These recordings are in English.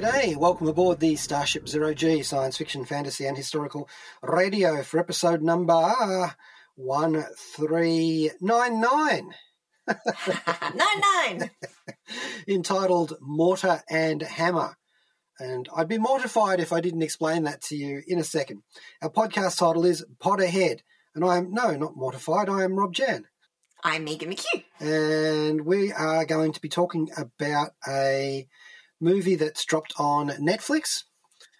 G'day, welcome aboard the Starship Zero G science fiction, fantasy, and historical radio for episode number 1399, nine nine. entitled Mortar and Hammer. And I'd be mortified if I didn't explain that to you in a second. Our podcast title is Podderhead, and I am, no, not mortified, I am Rob Jan. I'm Megan McKeough. and we are going to be talking about a movie that's dropped on Netflix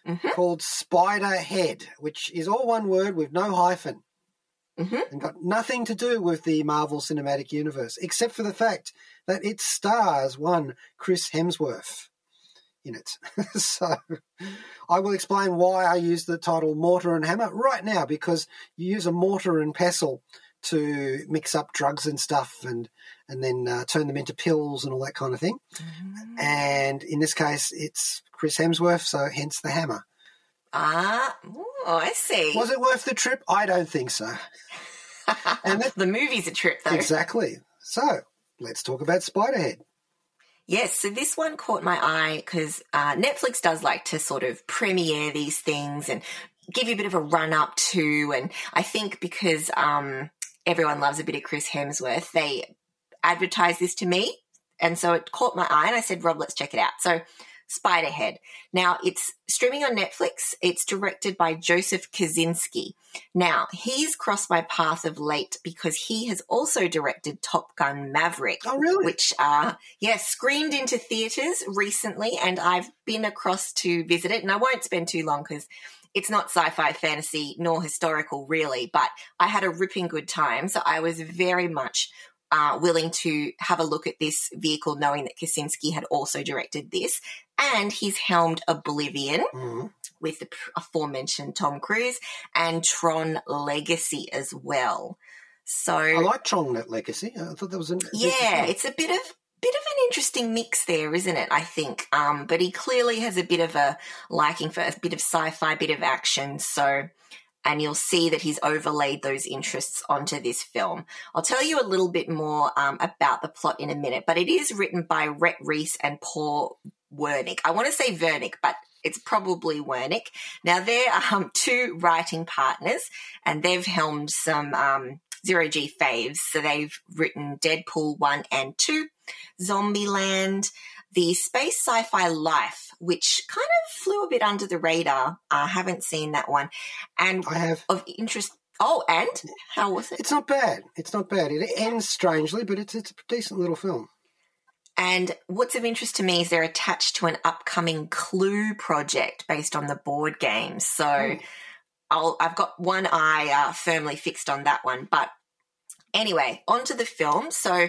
Mhm. called Spiderhead, which is all one word with no hyphen Mhm. and got nothing to do with the Marvel Cinematic Universe, except for the fact that it stars one Chris Hemsworth in it. so I will explain why I use the title Mortar and Hammer right now, because you use a mortar and pestle to mix up drugs and stuff and and then uh, turn them into pills and all that kind of thing. And in this case, it's Chris Hemsworth, so hence the hammer. Ah, oh, I see. Was it worth the trip? I don't think so. and that- the movie's a trip, though. Exactly. So let's talk about Spiderhead. Yes, so this one caught my eye because uh, Netflix does like to sort of premiere these things and give you a bit of a run up to. And I think because um, everyone loves a bit of Chris Hemsworth, they advertised this to me. And so it caught my eye, and I said, Rob, let's check it out. So, Spiderhead. Now, it's streaming on Netflix. It's directed by Joseph Kosinski. Now, he's crossed my path of late because he has also directed Top Gun Maverick Oh, really? which uh yeah screened into theaters recently and i've been across to visit it and i won't spend too long because it's not sci-fi fantasy nor historical really but i had a ripping good time so i was very much uh, willing to have a look at this vehicle knowing that Kosinski had also directed this and he's helmed oblivion Mhm. with the aforementioned tom cruise and tron legacy as well so I like Tron Net Legacy. I thought that was an yeah, it's a bit of bit of an interesting mix there, isn't it? I think. Um, but he clearly has a bit of a liking for a bit of sci-fi, bit of action. So, and you'll see that he's overlaid those interests onto this film. I'll tell you a little bit more um, about the plot in a minute, but it is written by Rhett Reese and Paul Wernick. I want to say Wernick, but it's probably Wernick. Now they're um, two writing partners, and they've helmed some um, zero G faves. So they've written Deadpool one and two, Zombieland, the space sci-fi Life, which kind of flew a bit under the radar. I haven't seen that one, and I have. of interest. Oh, and how was it? It's not bad. It's not bad. It ends strangely, but it's it's a decent little film. And what's of interest to me is they're attached to an upcoming Clue project based on the board game. So Hmm. I'll, I've got one eye uh, firmly fixed on that one. But anyway, onto the film. So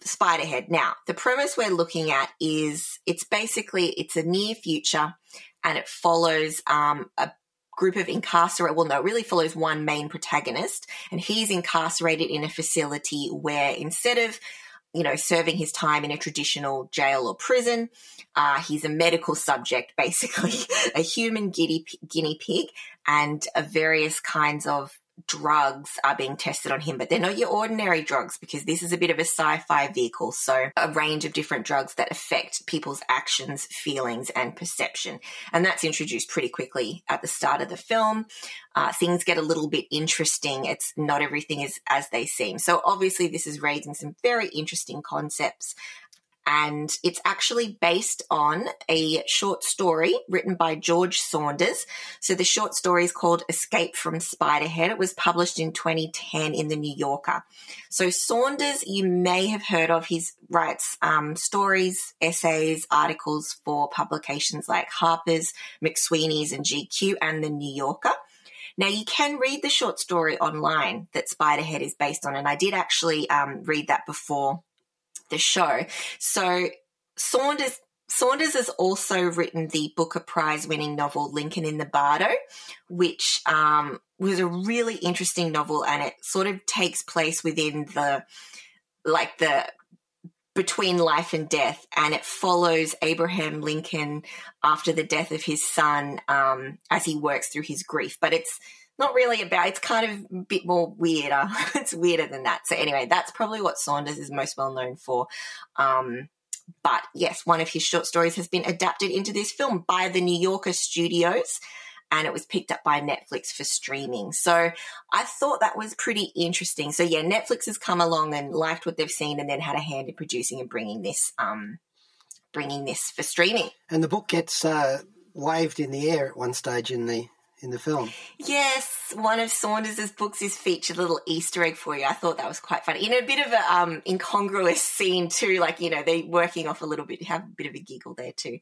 Spiderhead. Now, the premise we're looking at is it's basically it's a near future, and it follows um, a group of incarcerated. Well, no, it really follows one main protagonist, and he's incarcerated in a facility where instead of you know, serving his time in a traditional jail or prison. Uh, he's a medical subject, basically, a human guinea, guinea pig, and various kinds of drugs are being tested on him, but they're not your ordinary drugs because this is a bit of a sci fi vehicle. So, a range of different drugs that affect people's actions, feelings, and perception. And that's introduced pretty quickly at the start of the film. Uh, things get a little bit interesting. It's not everything is as they seem. So, obviously, this is raising some very interesting concepts and it's actually based on a short story written by George Saunders. So the short story is called Escape from Spiderhead. It was published in 2010 in the New Yorker. So Saunders, you may have heard of. He writes um, stories, essays, articles for publications like Harper's, McSweeney's, and GQ, and the New Yorker. Now, you can read the short story online that Spiderhead is based on, and I did actually um, read that before the show. So Saunders Saunders has also written the Booker Prize winning novel Lincoln in the Bardo, which um, was a really interesting novel and it sort of takes place within the like the between life and death and it follows Abraham Lincoln after the death of his son um, as he works through his grief. But it's not really about it's kind of a bit more weirder. it's weirder than that. So anyway, that's probably what Saunders is most well known for. Um, but yes, one of his short stories has been adapted into this film by the New Yorker Studios and it was picked up by Netflix for streaming. So I thought that was pretty interesting. So yeah, Netflix has come along and liked what they've seen and then had a hand in producing and bringing this um bringing this for streaming. And the book gets uh, waved in the air at one stage in the in the film. Yes, one of Saunders's books is featured a little Easter egg for you. I thought that was quite funny. In a bit of a um, incongruous scene too, like you know they're working off a little bit, have a bit of a giggle there too.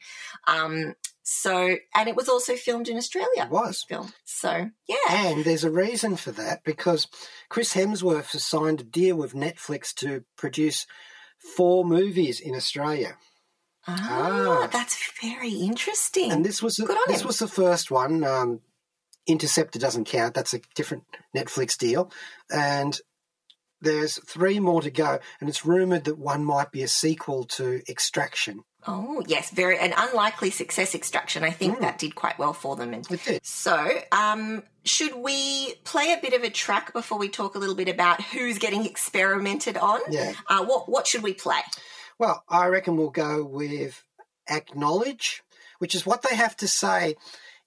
Um, so, and it was also filmed in Australia. It was film. So yeah, and there's a reason for that because Chris Hemsworth has signed a deal with Netflix to produce four movies in Australia. Ah, ah. that's very interesting. And this was the, this him. was the first one. Um, Interceptor doesn't count. That's a different Netflix deal. And there's three more to go, and it's rumored that one might be a sequel to Extraction. Oh yes, very an unlikely success. Extraction. I think mm. that did quite well for them. And it did. So, um, should we play a bit of a track before we talk a little bit about who's getting experimented on? Yeah. Uh, what What should we play? Well, I reckon we'll go with acknowledge, which is what they have to say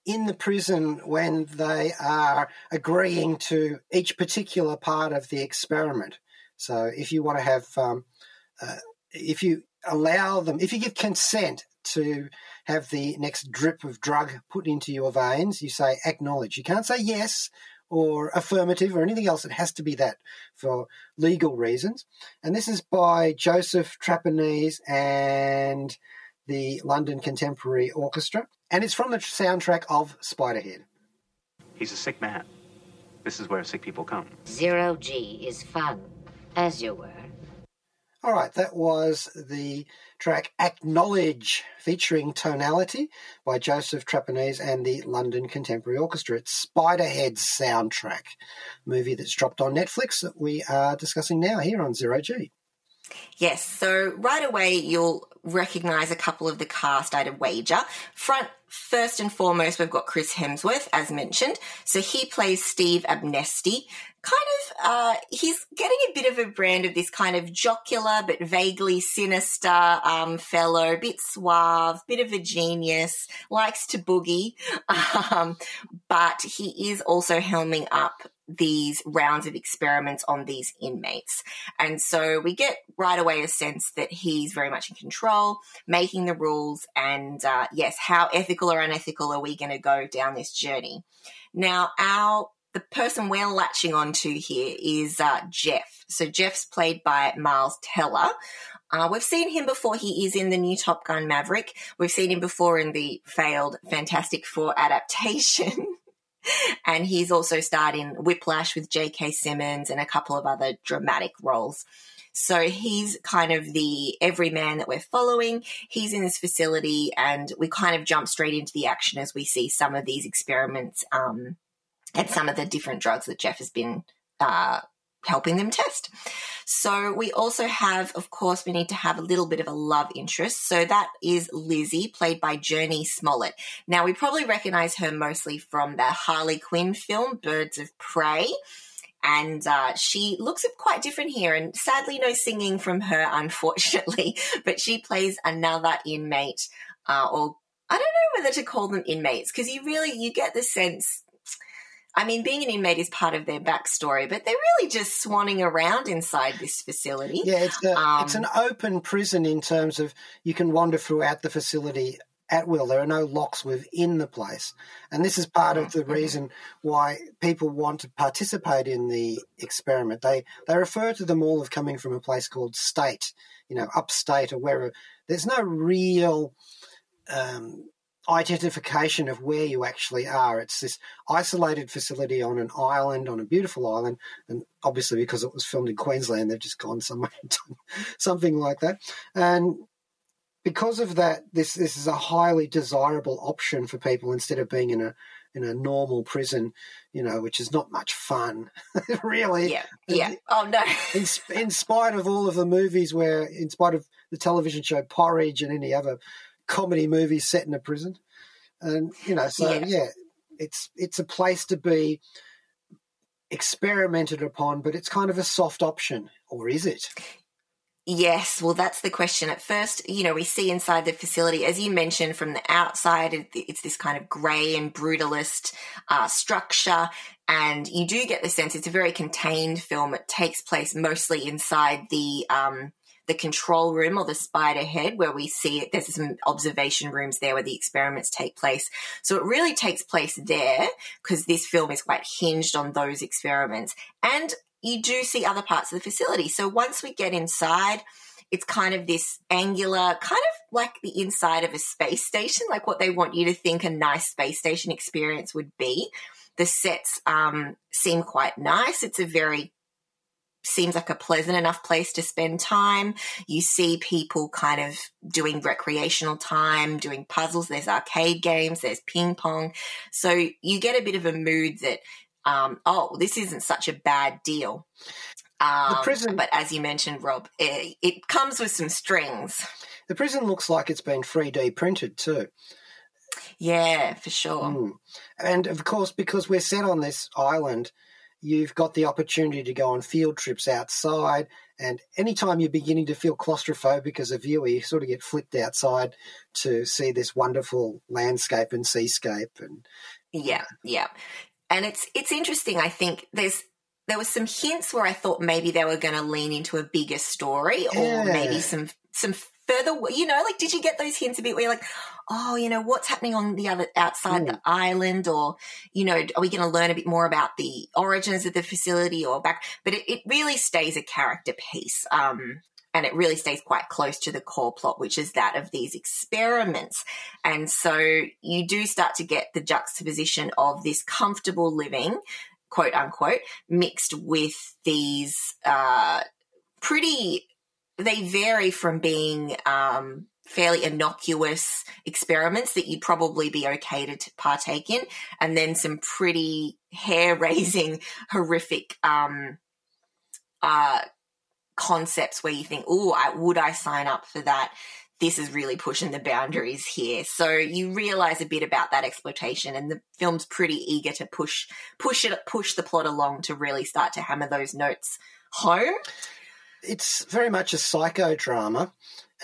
in the prison when they are agreeing to each particular part of the experiment. So if you want to have, um, uh, if you allow them, if you give consent to have the next drip of drug put into your veins, you say acknowledge. You can't say yes or affirmative or anything else. It has to be that for legal reasons. And this is by Joseph Trapanese and the London Contemporary Orchestra and it's from the soundtrack of Spiderhead. He's a sick man. This is where sick people come. Zero G is fun, as you were. All right, that was the track Acknowledge featuring Tonality by Joseph Trapanese and the London Contemporary Orchestra. It's Spiderhead's soundtrack, movie that's dropped on Netflix that we are discussing now here on Zero G. Yes, so right away you'll recognize a couple of the cast I'd wager. Front first and foremost, we've got Chris Hemsworth, as mentioned. So he plays Steve Abnesti. Kind of, uh, he's getting a bit of a brand of this kind of jocular but vaguely sinister um, fellow, bit suave, bit of a genius, likes to boogie, um, but he is also helming up these rounds of experiments on these inmates. And so we get right away a sense that he's very much in control, making the rules, and uh, yes, how ethical or unethical are we going to go down this journey? Now, our the person we're latching onto here is uh, Jeff. So Jeff's played by Miles Teller. Uh, we've seen him before. He is in the new Top Gun Maverick. We've seen him before in the failed Fantastic Four adaptation. and he's also starred in Whiplash with J.K. Simmons and a couple of other dramatic roles. So he's kind of the everyman that we're following. He's in this facility, and we kind of jump straight into the action as we see some of these experiments um, and some of the different drugs that Jeff has been uh, helping them test. So we also have, of course, we need to have a little bit of a love interest. So that is Lizzie, played by Jurnee Smollett. Now we probably recognize her mostly from the Harley Quinn film, Birds of Prey. And uh, she looks quite different here, and sadly, no singing from her, unfortunately. But she plays another inmate, uh, or I don't know whether to call them inmates, because you really you get the sense I mean, being an inmate is part of their backstory, but they're really just swanning around inside this facility. Yeah, it's, a, um, it's an open prison in terms of you can wander throughout the facility at will. There are no locks within the place. And this is part of the mm-hmm. reason why people want to participate in the experiment. They they refer to them all as coming from a place called state, you know, upstate or wherever. There's no real um, identification of where you actually are. It's this isolated facility on an island, on a beautiful island, and obviously because it was filmed in Queensland, they've just gone somewhere and done something like that. And because of that, this this is a highly desirable option for people instead of being in a in a normal prison, you know, which is not much fun, really. Yeah, yeah. Oh no. in, in spite of all of the movies where, in spite of the television show Porridge and any other comedy movie set in a prison, and you know, so Yeah. yeah, it's it's a place to be experimented upon, but it's kind of a soft option, or is it? Yes, well, that's the question. At first, you know, we see inside the facility, as you mentioned, from the outside, it's this kind of grey and brutalist uh, structure. And you do get the sense it's a very contained film. It takes place mostly inside the um, the control room or the spider head, where we see it. There's some observation rooms there where the experiments take place. So it really takes place there because this film is quite hinged on those experiments. And you do see other parts of the facility. So once we get inside, it's kind of this angular, kind of like the inside of a space station, like what they want you to think a nice space station experience would be. The sets um, seem quite nice. It's a very seems like a pleasant enough place to spend time. You see people kind of doing recreational time, doing puzzles. There's arcade games, there's ping pong. So you get a bit of a mood that, um, oh, this isn't such a bad deal. Um, prison- but as you mentioned, Rob, it, it comes with some strings. The prison looks like it's been 3D printed too. Yeah, for sure. Mm. And of course, because we're set on this island, you've got the opportunity to go on field trips outside. And anytime you're beginning to feel claustrophobic as a viewer, you sort of get flipped outside to see this wonderful landscape and seascape. And Yeah, uh, yeah. And it's it's interesting. I think there's there was some hints where I thought maybe they were going to lean into a bigger story or Yeah. maybe some some further. You know, like did you get those hints a bit where you're like, oh, you know, what's happening on the other outside the island, or you know, are we going to learn a bit more about the origins of the facility or back? But it, it really stays a character piece. Um, and it really stays quite close to the core plot, which is that of these experiments. And so you do start to get the juxtaposition of this comfortable living, quote unquote, mixed with these uh, pretty, they vary from being um, fairly innocuous experiments that you'd probably be okay to partake in, and then some pretty hair raising, horrific. Um, uh, concepts where you think, oh, would I sign up for that? This is really pushing the boundaries here. So you realize a bit about that exploitation, and the film's pretty eager to push push it push the plot along to really start to hammer those notes home. It's very much a psychodrama.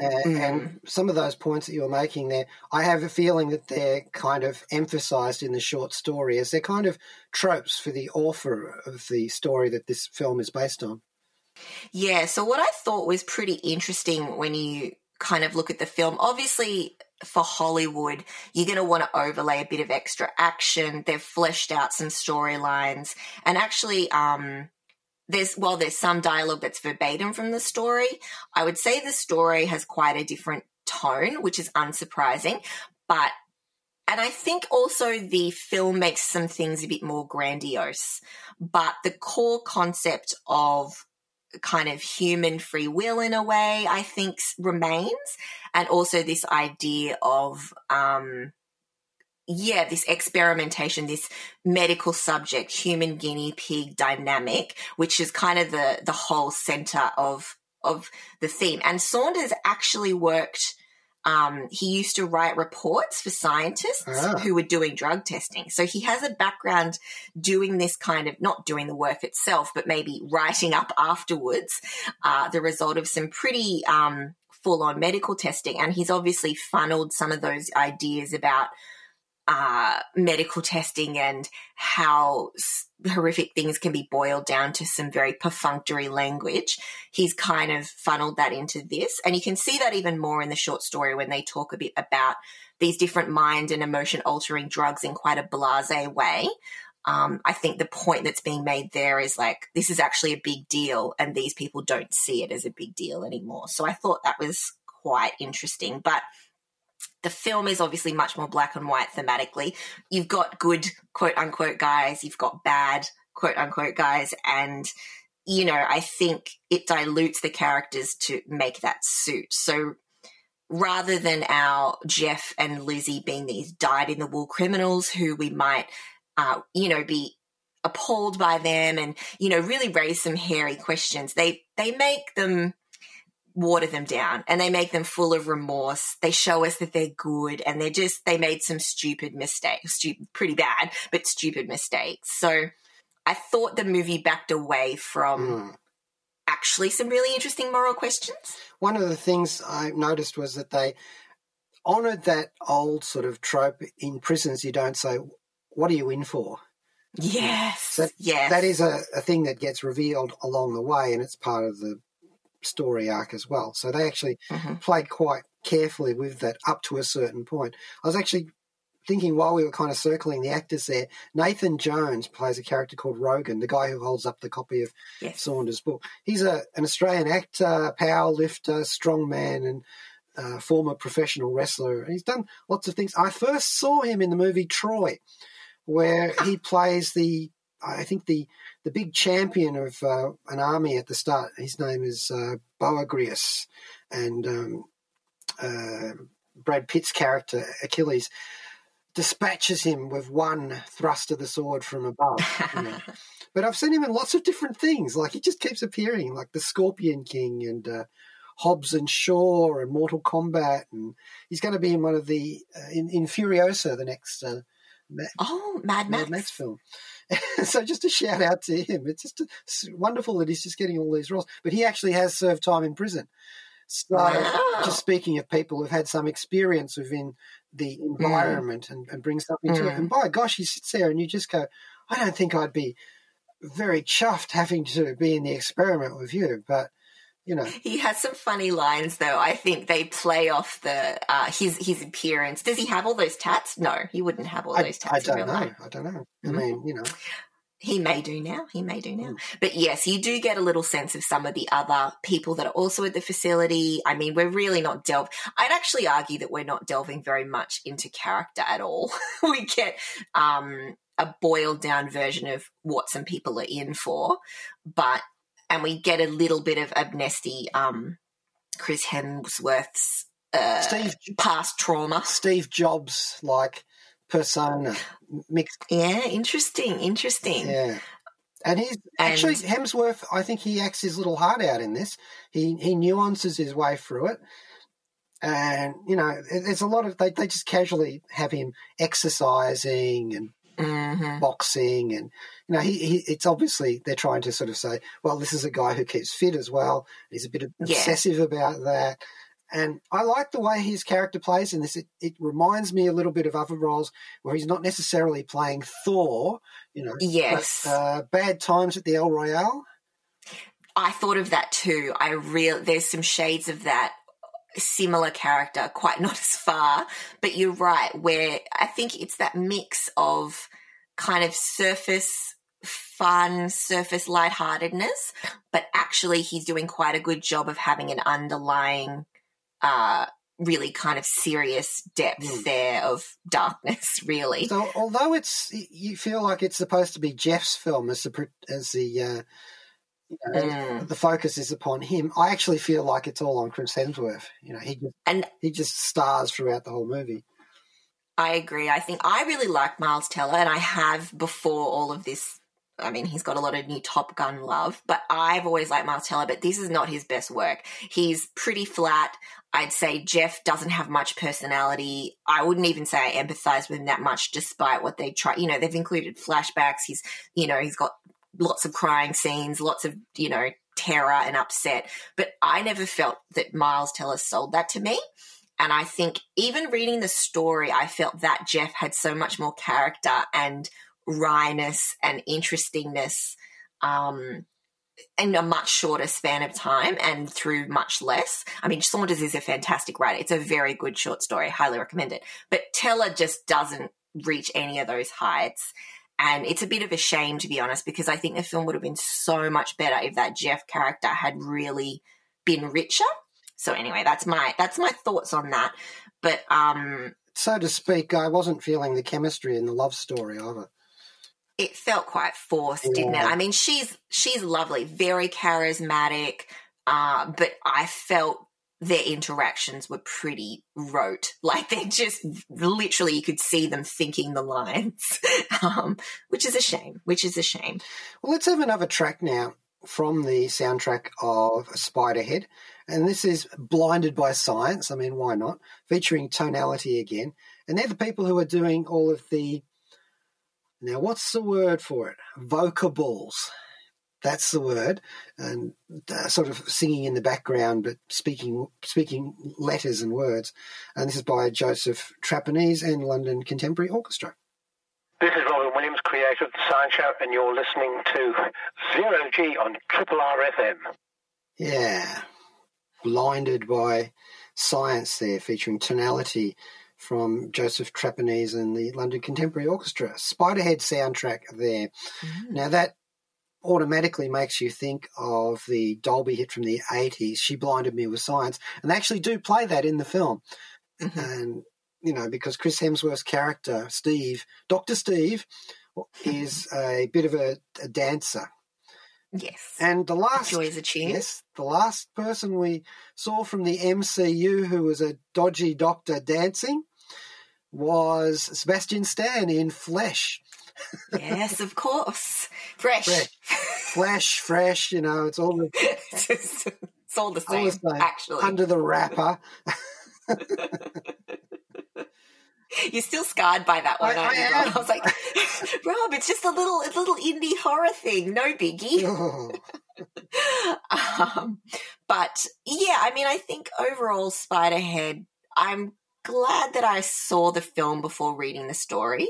And, and some of those points that you were making there, I have a feeling that they're kind of emphasized in the short story as they're kind of tropes for the author of the story that this film is based on. Yeah, so what I thought was pretty interesting when you kind of look at the film, obviously for Hollywood, you're going to want to overlay a bit of extra action. They've fleshed out some storylines and actually, um, there's while there's some dialogue that's verbatim from the story, I would say the story has quite a different tone, which is unsurprising. But and I think also the film makes some things a bit more grandiose. But the core concept of kind of human free will in a way, I think remains. And also this idea of, um, yeah, this experimentation, this medical subject, human guinea pig dynamic, which is kind of the, the whole center of, of the theme. And Saunders actually worked, um, he used to write reports for scientists Ah. who were doing drug testing. So he has a background doing this kind of, not doing the work itself, but maybe writing up afterwards uh, the result of some pretty um, full on medical testing. And he's obviously funneled some of those ideas about uh, medical testing and how s- horrific things can be boiled down to some very perfunctory language. He's kind of funneled that into this. And you can see that even more in the short story when they talk a bit about these different mind and emotion altering drugs in quite a blase way. Um, I think the point that's being made there is like, this is actually a big deal, and these people don't see it as a big deal anymore. So I thought that was quite interesting. But The film is obviously much more black and white thematically. You've got good quote unquote guys, you've got bad quote unquote guys, and you know, I think it dilutes the characters to make that suit. So rather than our Jeff and Lizzie being these dyed in the wool criminals who we might, uh, you know, be appalled by them and you know really raise some hairy questions, they they make them water them down and they make them full of remorse. They show us that they're good and they're just they made some stupid mistakes, stupid, pretty bad, but stupid mistakes. So I thought the movie backed away from Mm. actually some really interesting moral questions. One of the things I noticed was that they honoured that old sort of trope in prisons. You don't say, "What are you in for?" Yes. That- yes. That is a, a thing that gets revealed along the way, and it's part of the story arc as well. So they actually Mhm. played quite carefully with that up to a certain point. I was actually thinking while we were kind of circling the actors there, Nathan Jones plays a character called Rogan, the guy who holds up the copy of Yes. Saunders' book. He's a an Australian actor, power lifter, strongman, and uh, former professional wrestler. And he's done lots of things. I first saw him in the movie Troy, where he plays the I think the the big champion of uh, an army at the start. His name is uh, Boagrius, and um, uh, Brad Pitt's character Achilles dispatches him with one thrust of the sword from above. you know. But I've seen him in lots of different things. Like he just keeps appearing, like the Scorpion King and uh, Hobbs and Shaw and Mortal Kombat, and he's going to be in one of the uh, in, in Furiosa, the next uh, Ma- oh, Mad Max. Mad Max film. so just a shout out to him. It's just it's wonderful that he's just getting all these roles. But he actually has served time in prison. So Wow. just speaking of people who've had some experience within the environment and, and bring something to it. Mm. And by gosh, he sits there and you just go, I don't think I'd be very chuffed having to be in the experiment with you, but you know, He has some funny lines, though. I think they play off the uh, his his appearance. Does he have all those tats? No, he wouldn't have all I, those tats. in don't know. life. I don't know. Mhm. I mean, you know, He may do now. He may do now. But yes, you do get a little sense of some of the other people that are also at the facility. I mean, we're really not delve. I'd actually argue that we're not delving very much into character at all. we get um, a boiled down version of what some people are in for, but and we get a little bit of Abnesti. Um, Chris Hemsworth's uh, Steve past trauma. Steve Jobs like persona mixed. Yeah, interesting. Interesting. Yeah. And he's And- actually Hemsworth. I think he acts his little heart out in this. He he nuances his way through it, and you know, there's a lot of they they just casually have him exercising and hmm boxing, and you know, he, he it's obviously they're trying to sort of say, well, this is a guy who keeps fit as well. He's a bit Yeah. obsessive about that. And I like the way his character plays in this. It, it reminds me a little bit of other roles where he's not necessarily playing Thor, you know, Yes. but, uh, Bad Times at the El Royale. I thought of that too. I real there's some shades of that similar character, quite not as far, but you're right. Where I think it's that mix of kind of surface fun, surface lightheartedness, but actually he's doing quite a good job of having an underlying, uh, really kind of serious depth Mm. there of darkness. Really, So although it's you feel like it's supposed to be Jeff's film as the as the uh, you know, Mm. the focus is upon him, I actually feel like it's all on Chris Hemsworth. You know, he just and he just stars throughout the whole movie. I agree. I think I really like Miles Teller, and I have before all of this. I mean, he's got a lot of new Top Gun love, but I've always liked Miles Teller, but this is not his best work. He's pretty flat. I'd say Jeff doesn't have much personality. I wouldn't even say I empathize with him that much, despite what they try. You know, they've included flashbacks. He's, you know, he's got lots of crying scenes, lots of, you know, terror and upset. But I never felt that Miles Teller sold that to me. And I think even reading the story, I felt that Jeff had so much more character and wryness and interestingness um, in a much shorter span of time and through much less. I mean, Saunders is a fantastic writer. It's a very good short story. Highly recommend it. But Teller just doesn't reach any of those heights. And it's a bit of a shame, to be honest, because I think the film would have been so much better if that Jeff character had really been richer. So anyway, that's my that's my thoughts on that. but um, So to speak, I wasn't feeling the chemistry in the love story either. it felt quite forced, didn't it? I mean, she's she's lovely, very charismatic, uh, but I felt their interactions were pretty rote. Like they're just literally you could see them thinking the lines, um, which is a shame. Which is a shame. Well, let's have another track now from the soundtrack of Spiderhead. And this is Blinded by Science. I mean, why not? Featuring tonality again. And they're the people who are doing all of the. Now, what's the word for it? Vocables. That's the word. And uh, sort of singing in the background, but speaking speaking letters and words. And this is by Joseph Trapanese and London Contemporary Orchestra. This is Robyn Williams, creator of The Science Show, and you're listening to Zero G on Triple R FM. Yeah. Blinded by Science there, featuring tonality from Joseph Trapanese and the London Contemporary Orchestra. Spiderhead soundtrack there. Now that automatically makes you think of the Dolby hit from the 80s, She Blinded Me with Science. And they actually do play that in the film. Mm-hmm. And, you know, because Chris Hemsworth's character, Steve, Dr. Steve, is mm-hmm. a bit of a, a dancer. Yes, And the last enjoys a tune. Yes, the last person we saw from the MCU who was a dodgy doctor dancing was Sebastian Stan in Flesh. Yes, of course, fresh. Fresh. Flesh, fresh, you know, it's all the, it's, it's all the all same, the same. actually. under the wrapper. You're still scarred by that one, I- aren't I you, am. Rob? I was like, Rob, it's just a little, a little indie horror thing, no biggie. Oh, um, but yeah, I mean, I think overall, Spiderhead, I'm glad that I saw the film before reading the story.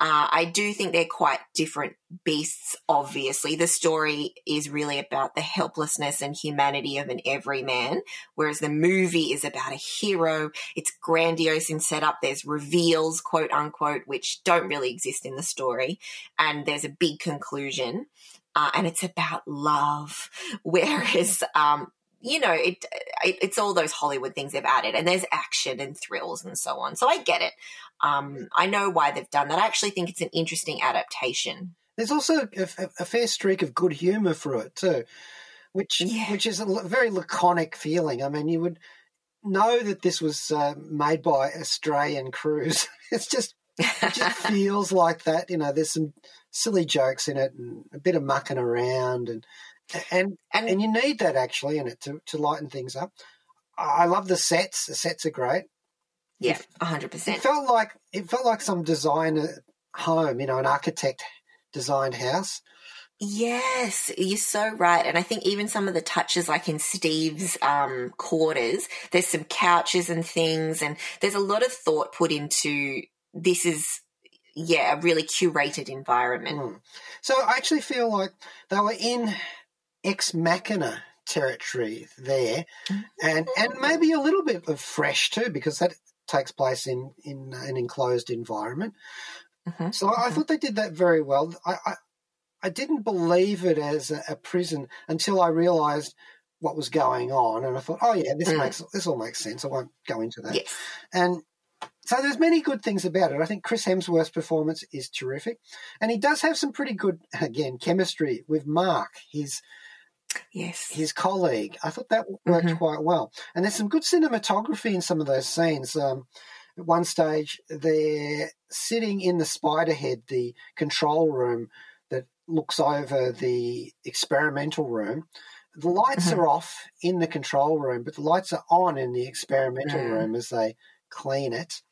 Uh, I do think they're quite different beasts, obviously. The story is really about the helplessness and humanity of an everyman, whereas the movie is about a hero. It's grandiose in setup. There's reveals, quote unquote, which don't really exist in the story. And there's a big conclusion. Uh, and it's about love. Whereas, um, you know, it, it it's all those Hollywood things they've added, and there's action and thrills and so on. So I get it. Um, I know why they've done that. I actually think it's an interesting adaptation. There's also a, a- fair streak of good humour through it too, which Yeah. which is a very laconic feeling. I mean, you would know that this was uh, made by Australian crews. It's just it just feels like that. You know, there's some silly jokes in it and a bit of mucking around and and And- and you need that actually in it to to lighten things up. I love the sets. The sets are great. Yeah, hundred percent. It felt like it felt like some designer home. You know, an architect designed house. Yes, you're so right. And I think even some of the touches, like in Steve's um, quarters, there's some couches and things, and there's a lot of thought put into this. Is yeah, a really curated environment. Mm. So I actually feel like they were in ex machina territory there, and and maybe a little bit of fresh too, because that takes place in in an enclosed environment. Mhm. So I thought they did that very well. I I, I didn't believe it as a, a prison until I realised what was going on, and I thought, oh yeah, this Mm. makes this all makes sense. I won't go into that. Yes. And so there's many good things about it. I think Chris Hemsworth's performance is terrific. And he does have some pretty good, again, chemistry with Mark, his Yes. his colleague. I thought that worked Mhm. quite well. And there's some good cinematography in some of those scenes. Um, at one stage, they're sitting in the Spiderhead, the control room that looks over the experimental room. The lights Mhm. are off in the control room, but the lights are on in the experimental Mm. room as they clean it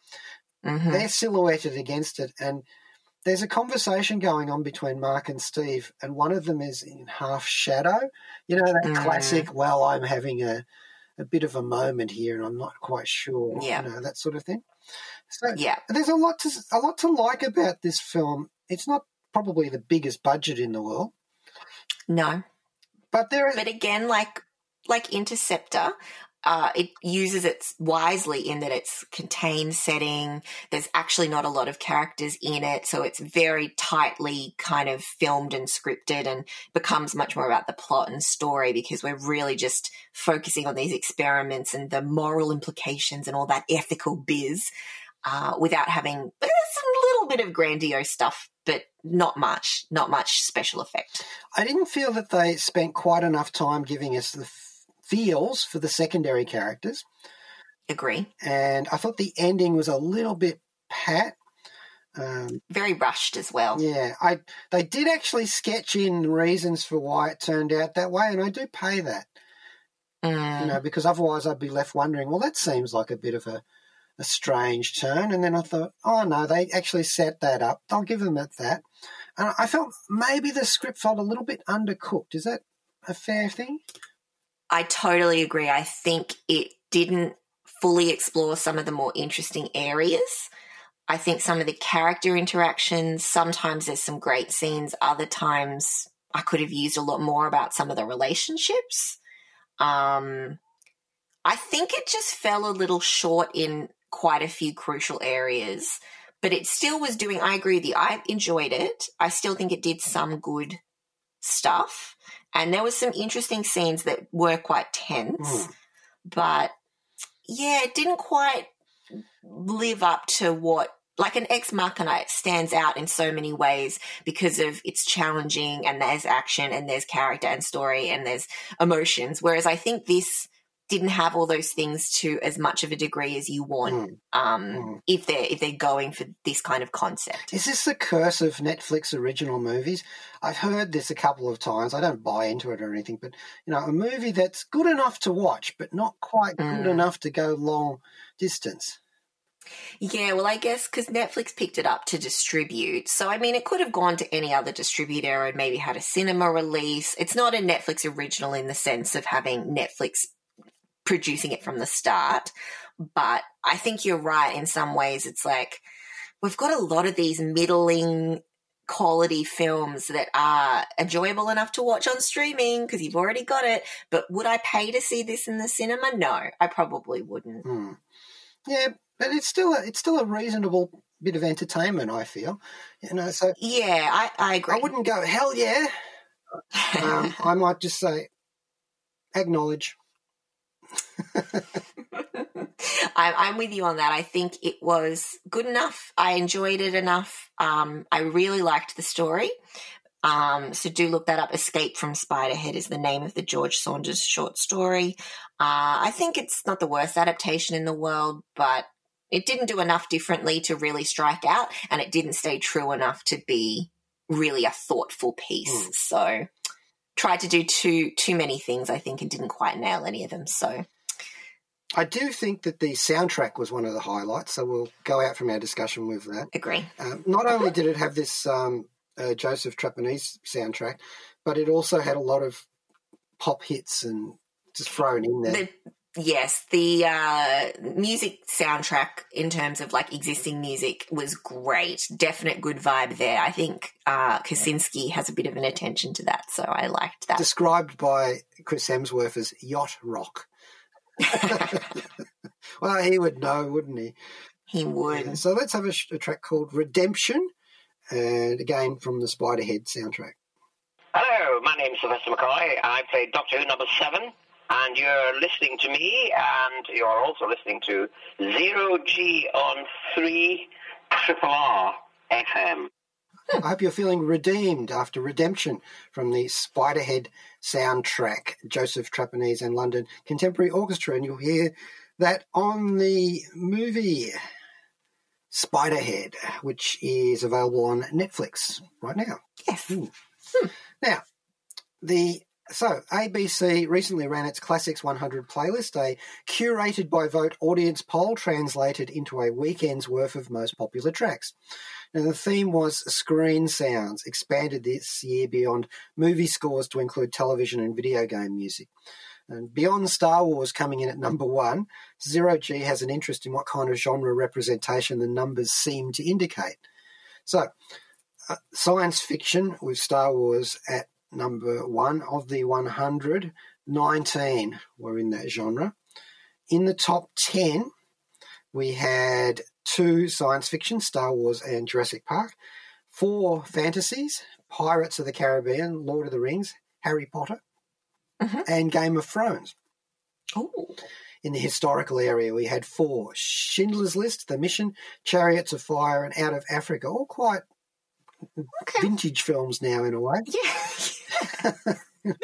Mhm. they're silhouetted against it and there's a conversation going on between Mark and Steve and one of them is in half shadow you know that Mm. classic well I'm having a a bit of a moment here and I'm not quite sure Yeah. you know that sort of thing so Yeah. there's a lot to a lot to like about this film it's not probably the biggest budget in the world No. but there is But again, like like Interceptor, uh, it uses it wisely in that it's contained setting. There's actually not a lot of characters in it, so it's very tightly kind of filmed and scripted, and becomes much more about the plot and story because we're really just focusing on these experiments and the moral implications and all that ethical biz, uh, without having a little bit of grandiose stuff, but not much, not much special effect. I didn't feel that they spent quite enough time giving us the feels for the secondary characters, Agree. and I thought the ending was a little bit pat. Um, Very rushed as well. yeah, I they did actually sketch in reasons for why it turned out that way, and I do pay that. Mm. you know, because otherwise I'd be left wondering, well, that seems like a bit of a, a strange turn. And then I thought, oh no, they actually set that up. I'll give them at that. And I felt maybe the script felt a little bit undercooked. Is that a fair thing? I totally agree. I think it didn't fully explore some of the more interesting areas. I think some of the character interactions, sometimes there's some great scenes, other times I could have used a lot more about some of the relationships. Um, I think it just fell a little short in quite a few crucial areas, but it still was doing, I agree with you. I enjoyed it. I still think it did some good stuff. And there was some interesting scenes that were quite tense, Mm. but yeah, it didn't quite live up to what like an ex machina stands out in so many ways because of its challenging and there's action and there's character and story and there's emotions whereas i think this didn't have all those things to as much of a degree as you want Mm. um Mm. if they're if they're going for this kind of concept Is this the curse of Netflix original movies? I've heard this a couple of times. I don't buy into it or anything, but you know, a movie that's good enough to watch, but not quite good Mm. enough to go long distance. Yeah, well, I guess because Netflix picked it up to distribute. So, I mean, it could have gone to any other distributor and maybe had a cinema release. It's not a Netflix original in the sense of having Netflix producing it from the start. But I think you're right in some ways. It's like we've got a lot of these middling quality films that are enjoyable enough to watch on streaming because you've already got it. But would I pay to see this in the cinema? No, I probably wouldn't. Hmm. Yeah, but it's still a, it's still a reasonable bit of entertainment. I feel, you know. So Yeah, I, I agree. I wouldn't go hell yeah. Um, I might just say acknowledge. I'm, I'm with you on that. I think it was good enough. I enjoyed it enough. Um, I really liked the story. Um, so do look that up. Escape from Spiderhead is the name of the George Saunders short story. Uh, I think it's not the worst adaptation in the world, but it didn't do enough differently to really strike out, and it didn't stay true enough to be really a thoughtful piece. Mm. So tried to do too too many things, I think, and didn't quite nail any of them. So I do think that the soundtrack was one of the highlights, so we'll go out from our discussion with that. agree. Um, not only did it have this um, uh, Joseph Trapanese soundtrack, but it also had a lot of pop hits and just thrown in there. The, yes, the uh, music soundtrack in terms of like existing music was great. Definite good vibe there. I think uh, Kosinski has a bit of an attention to that, so I liked that. Described by Chris Hemsworth as yacht rock. well, he would know, wouldn't he? he would. So let's have a, a track called Redemption, and again from the Spiderhead soundtrack. Hello, my name's Sylvester McCoy. I play Doctor Who number seven, and you're listening to me, and you're also listening to Zero G on three Triple R FM. I hope you're feeling redeemed after Redemption from the Spiderhead soundtrack, Joseph Trapanese and London Contemporary Orchestra. And you'll hear that on the movie Spiderhead, which is available on Netflix right now. Yes. Hmm. Now, the so ABC recently ran its Classics 100 playlist, a curated by vote audience poll translated into a weekend's worth of most popular tracks. Now, the theme was screen sounds, expanded this year beyond movie scores to include television and video game music. And beyond Star Wars coming in at number one, Zero G has an interest in what kind of genre representation the numbers seem to indicate. So, uh, science fiction with Star Wars at number one of the 100, 19 were in that genre. in the top 10, we had two science fiction, Star Wars and Jurassic Park, four fantasies, Pirates of the Caribbean, Lord of the Rings, Harry Potter, Mhm. and Game of Thrones. Oh, In the historical area, we had four Schindler's List, The Mission, Chariots of Fire, and Out of Africa. All quite okay. vintage films now, in a way. Yeah.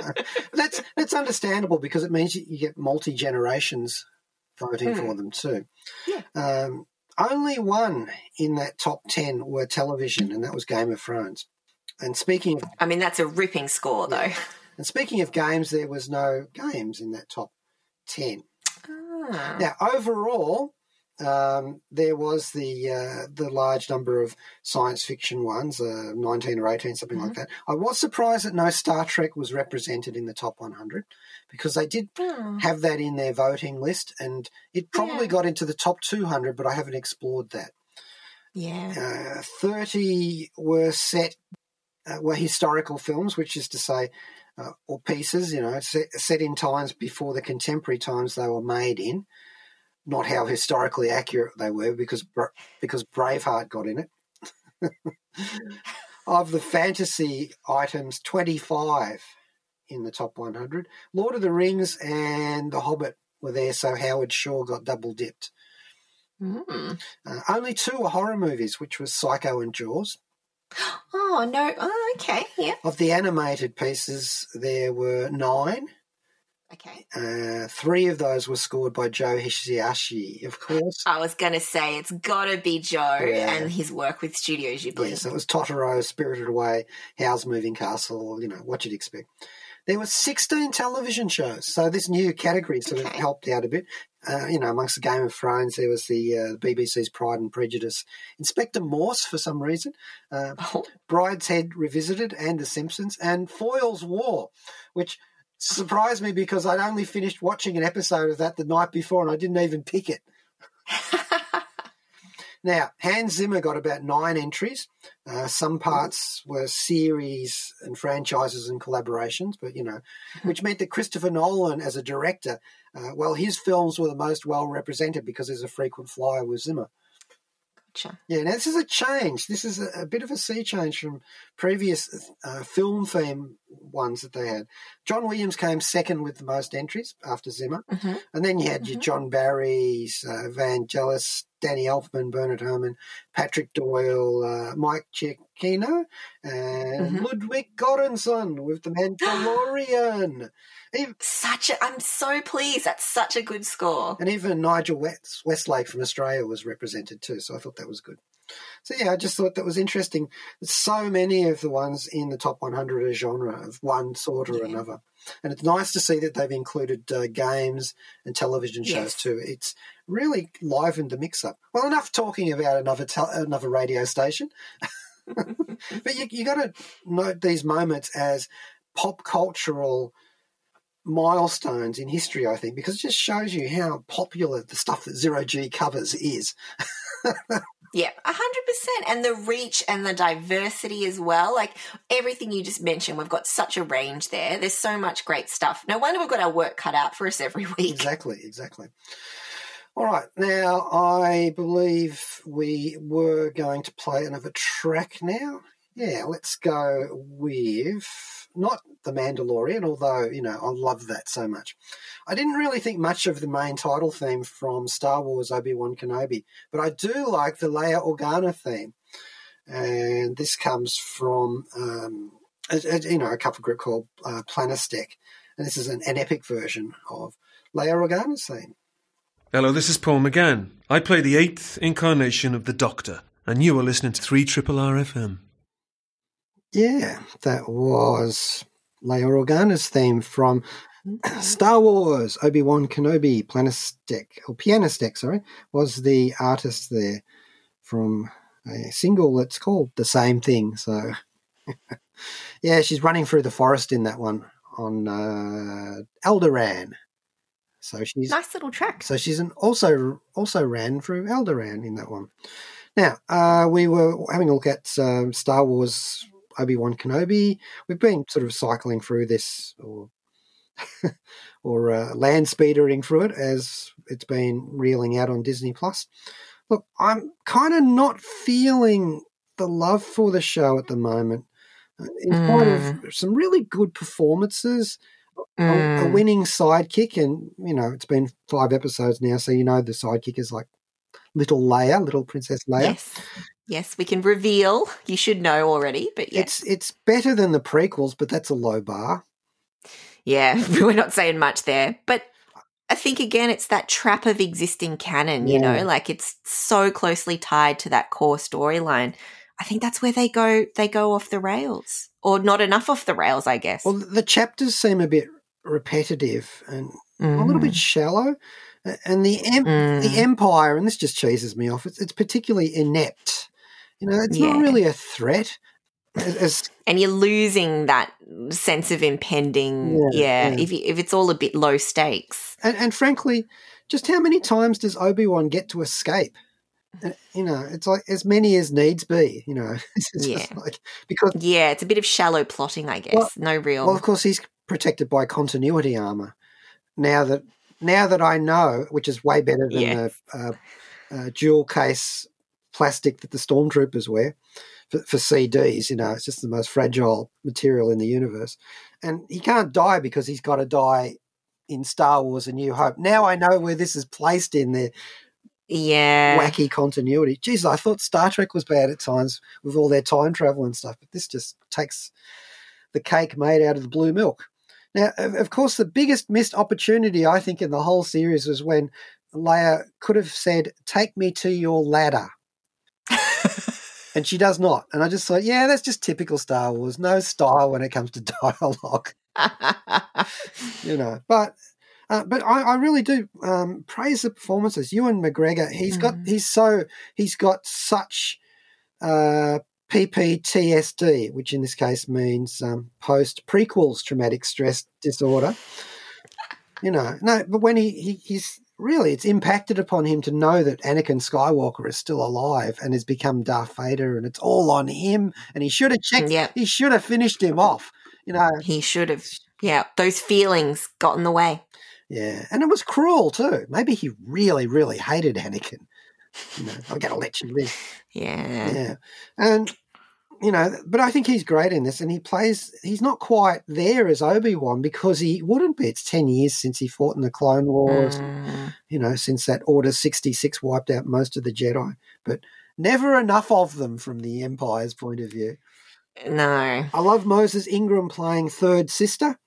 that's that's understandable because it means you get multi generations voting for them too. Yeah. Um, only one in that top ten were television, and that was Game of Thrones. And speaking of I mean, that's a ripping score, though. and speaking of games, there was no games in that top ten. Ah. Now, overall, um, there was the uh, the large number of science fiction ones, uh, nineteen or eighteen, something like that. I was surprised that no Star Trek was represented in the top one hundred because they did Oh. have that in their voting list, and it probably Yeah. got into the top two hundred, but I haven't explored that. Yeah. Uh, Thirty were set uh, were historical films, which is to say. Uh, or pieces, you know, set, set in times before the contemporary times they were made in not how historically accurate they were because because Braveheart got in it. of the fantasy items, 25 in the top 100. Lord of the Rings and The Hobbit were there, so Howard Shore got double dipped. Mm. Uh, only two were horror movies, which was Psycho and Jaws. Oh, no. Oh, okay. Yeah. Of the animated pieces, there were nine. Okay. Uh, three of those were scored by Joe Hisaishi, of course. I was going to say it's got to be Joe Yeah. and his work with Studio Ghibli. Yes, it was Totoro, Spirited Away, Howl's Moving Castle, you know, what you'd expect. There were 16 television shows, so this new category sort of helped out a bit. Uh, you know, amongst the Game of Thrones, there was the uh, BBC's Pride and Prejudice, Inspector Morse for some reason, uh, Oh, Brideshead Revisited, and The Simpsons, and Foyle's War, which surprised me because I'd only finished watching an episode of that the night before and I didn't even pick it. Now, Hans Zimmer got about nine entries. Uh, some parts were series and franchises and collaborations, but you know, which meant that Christopher Nolan, as a director, uh, well, his films were the most well represented because he's a frequent flyer with Zimmer. gotcha. Yeah, now this is a change. This is a, a bit of a sea change from previous uh, film theme ones that they had. John Williams came second with the most entries after Zimmer. Mhm. And then you had your John Barry's, uh, Vangelis, Danny Elfman, Bernard Herrmann, Patrick Doyle, uh, Mike Giacchino, and Mhm. Ludwig Göransson with The Mandalorian. Even, Such a, I'm so pleased. That's such a good score. and even Nigel West, Westlake from Australia was represented too, so I thought that was good. So yeah, I just thought that was interesting. So many of the ones in the top 100 are genre of one sort or Yeah. another, and it's nice to see that they've included uh, games and television shows Yes. too. It's really livened the mix up. Well, enough talking about another tel- another radio station, but you you got to note these moments as pop cultural milestones in history, I think, because it just shows you how popular the stuff that Zero G covers is. Yeah, a hundred percent, and the reach and the diversity as well. Like everything you just mentioned, we've got such a range there. There's so much great stuff. No wonder we've got our work cut out for us every week. Exactly, exactly. All right, now I believe we were going to play another track now. Yeah, let's go with not The Mandalorian, although, you know, I love that so much. I didn't really think much of the main title theme from Star Wars Obi Wan Kenobi, but I do like the Leia Organa theme. And this comes from, um, a, a- you know, a couple group called uh, Planistec. And this is an, an epic version of Leia Organa's theme. Hello, this is Paul McGann. I play the eighth incarnation of the Doctor, and you are listening to 3 Triple FM. Yeah, that was Leia Organa's theme from Star Wars Obi Wan Kenobi. Planistec, or Pianistec, sorry, was the artist there from a single that's called the same thing. So, yeah, she's running through the forest in that one on uh, Alderaan. So she's Nice little track. so she's an also also ran through Alderaan in that one. Now uh, we were having a look at um, Star Wars Obi Wan Kenobi. We've been sort of cycling through this or or uh, land speedering through it as it's been reeling out on Disney Plus. Look, I'm kind of not feeling the love for the show at the moment. Uh, In spite of some really good performances, a, a Mm. winning sidekick, and you know it's been five episodes now, so you know the sidekick is like little Leia, little Princess Leia. Yes. Yes, we can reveal. You should know already, but yes. It's it's better than the prequels, but that's a low bar. Yeah, we're not saying much there. But I think again it's that trap of existing canon, you Yeah. know, like it's so closely tied to that core storyline. I think that's where they go they go off the rails. Or not enough off the rails, I guess. Well, the chapters seem a bit repetitive and a little bit shallow, and the em- Mm. the Empire, and this just cheeses me off. It's, it's particularly inept. You know, it's not really a threat. As, and you're losing that sense of impending Yeah, yeah, yeah. if you, if it's all a bit low stakes. and, and frankly, just how many times does Obi Wan get to escape? Uh, You know, it's like as many as needs be. You know, it's Yeah. like because Yeah, it's a bit of shallow plotting, I guess. Well- no real Well, of course, he's protected by continuity armor. Now that now that I know, which is way better than Yeah. the uh, uh, dual case plastic that the stormtroopers wear for, for CDs. You know, it's just the most fragile material in the universe, and he can't die because he's got to die in Star Wars: A New Hope. Now I know where this is placed in their Yeah. wacky continuity. Jesus, I thought Star Trek was bad at times with all their time travel and stuff, but this just takes the cake made out of the blue milk. Now, of course, the biggest missed opportunity I think in the whole series was when Leia could have said, "Take me to your ladder," and she does not. And I just thought, yeah, that's just typical Star Wars. No style when it comes to dialogue you know. But uh, but I, I really do um, praise the performances. Ewan McGregor, he's got Mm. he's so he's got such uh, PPTSD, which in this case means um, post prequels traumatic stress disorder. You know, no, but when he, he he's really it's impacted upon him to know that Anakin Skywalker is still alive and has become Darth Vader, and it's all on him. And he should have checked. Yeah. He should have finished him off. You know, he should have. Yeah, those feelings got in the way. Yeah, and it was cruel too. Maybe he really, really hated Anakin. You know, I'm going to let you live. Yeah. Yeah, and you know, but I think he's great in this, and he plays. He's not quite there as Obi Wan because he wouldn't be. It's ten years since he fought in the Clone Wars. Mm. You know, since that Order sixty six wiped out most of the Jedi, but never enough of them from the Empire's point of view. No. I love Moses Ingram playing third sister,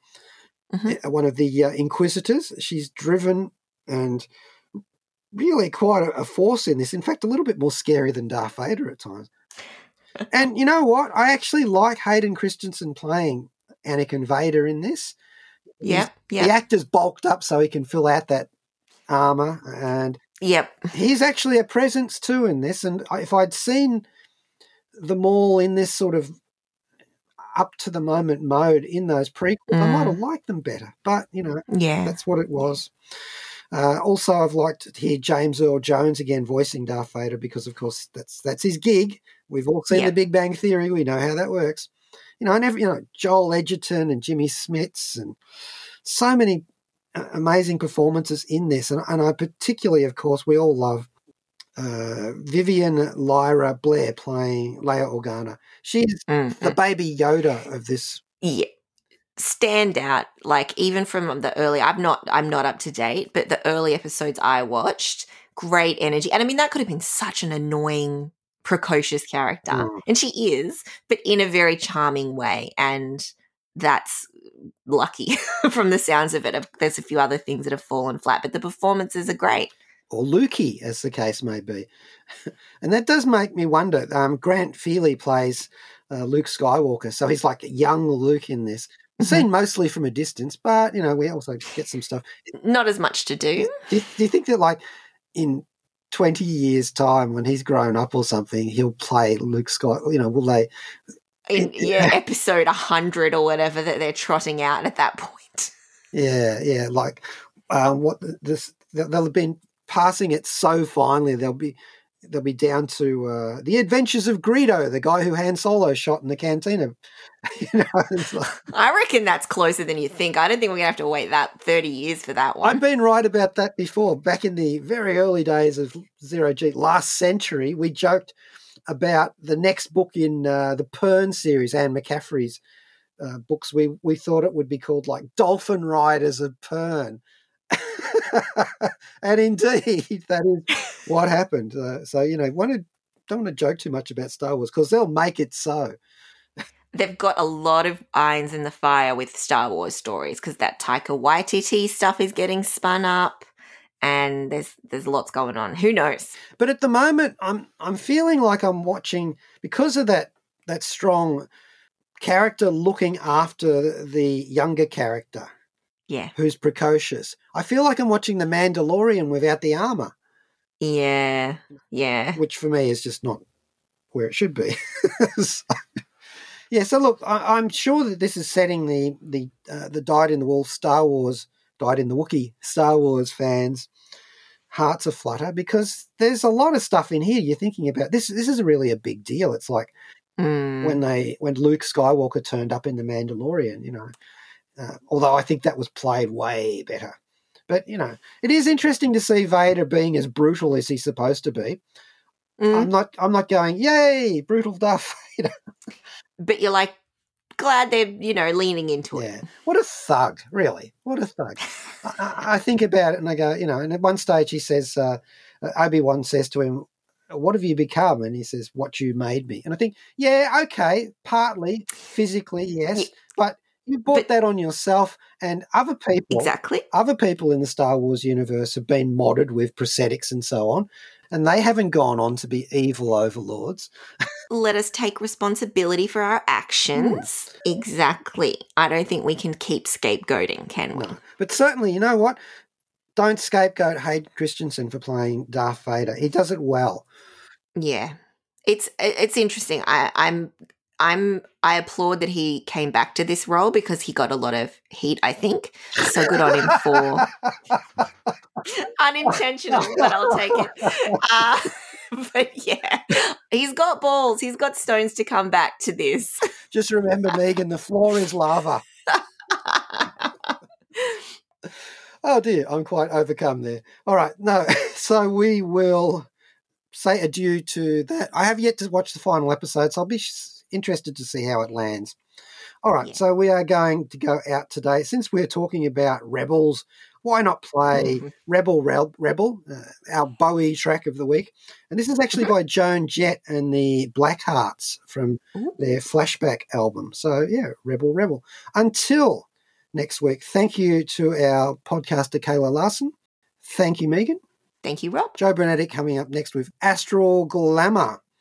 Mhm. uh, one of the uh, Inquisitors. She's driven and really quite a, a force in this. In fact, a little bit more scary than Darth Vader at times. And you know what? I actually like Hayden Christensen playing Anakin Vader in this. Yep. The actor's bulked up so he can fill out that armor, and Yep. he's actually a presence too in this. And if I'd seen them all in this sort of up to the moment mode in those prequels, I might have liked them better. But you know, Yeah. that's what it was. Uh, also, I've liked to hear James Earl Jones again voicing Darth Vader because, of course, that's that's his gig. We've all seen Yeah. The Big Bang Theory. We know how that works. You know, and every, you know Joel Edgerton and Jimmy Smits and so many uh, amazing performances in this, and, and I particularly, of course, we all love uh, Vivian Lyra Blair playing Leia Organa. She's Mm, the baby Yoda of this. Yeah. Stand out, like even from the early. I'm not. I'm not up to date, but the early episodes I watched, great energy, and I mean that could have been such an annoying, precocious character, Mm. and she is, but in a very charming way, and that's lucky from the sounds of it. There's a few other things that have fallen flat, but the performances are great. or Lukey, as the case may be. and that does make me wonder. Um, Grant Feely plays uh, Luke Skywalker, so he's like a young Luke in this. Seen mostly from a distance, but you know we also get some stuff. Not as much to do. Do, do you think that like in twenty years' time, when he's grown up or something, he'll play Luke scott You know, will they? In yeah, episode hundred or whatever that they're trotting out at that point. Yeah, yeah. Like um, what this? They'll have been passing it so finely. They'll be they'll be down to uh, the adventures of Greedo, the guy who Han Solo shot in the cantina. you know, like- I reckon that's closer than you think. I don't think we're gonna have to wait that thirty years for that one. I've been right about that before. Back in the very early days of Zero G, last century, we joked about the next book in uh, the Pern series, Anne McCaffrey's uh, books. We we thought it would be called like Dolphin Riders of Pern. and indeed, that is what happened. Uh, so you know, don't want to joke too much about Star Wars because they'll make it so. They've got a lot of irons in the fire with Star Wars stories because that Taika Waititi stuff is getting spun up, and there's there's lots going on. Who knows? But at the moment, I'm I'm feeling like I'm watching because of that that strong character looking after the younger character Yeah, who's precocious. I feel like I'm watching the Mandalorian without the armor, yeah, yeah. which for me is just not where it should be. So- yeah. So look, I, I'm sure that this is setting the the uh, the died in the wool Star Wars, died in the Wookiee Star Wars fans hearts aflutter because there's a lot of stuff in here you're thinking about. This this is really a big deal. It's like Mm. when they when Luke Skywalker turned up in the Mandalorian, you know. Uh, although I think that was played way better. But you know, it is interesting to see Vader being as brutal as he's supposed to be. Mm. I'm not I'm not going, yay, brutal Darth Vader. but you're like glad they're you know leaning into it. Yeah. it. What a thug, really. What a thug. I, I- think about it and I go, you know, and at one stage he says, uh, Obi Wan says to him, What have you become? And he says, What you made me. And I think, yeah, okay, partly, physically, yes, Yeah. but you brought But- that on yourself and other people. Exactly. Other people in the Star Wars universe have been modded with prosthetics and so on, and they haven't gone on to be evil overlords. Let us take responsibility for our actions. Exactly. I don't think we can keep scapegoating, can we? No. But certainly, you know what? Don't scapegoat Hayden Christensen for playing Darth Vader. He does it well. Yeah, it's it's interesting. I, I'm I'm I applaud that he came back to this role because he got a lot of heat. I think so. Good on him for unintentional, but I'll take it. Uh, but yeah, he's got balls. He's got stones to come back to this. Just remember, Megan, the floor is lava. Oh dear, I'm quite overcome there. All right, no, so we will say adieu to that. I have yet to watch the final episode, so I'll be s- interested to see how it lands. All right, Yeah. so we are going to go out today. Since we're talking about Rebels, why not play Mhm. Rebel Rebel, uh, our Bowie track of the week? And this is actually by Joan Jett and the Blackhearts from Ooh. their flashback album. So, yeah, Rebel Rebel. Until next week, thank you to our podcaster, Kayla Larson. Thank you, Megan. Thank you, Rob. Joe Brunetti coming up next with Astral Glamour.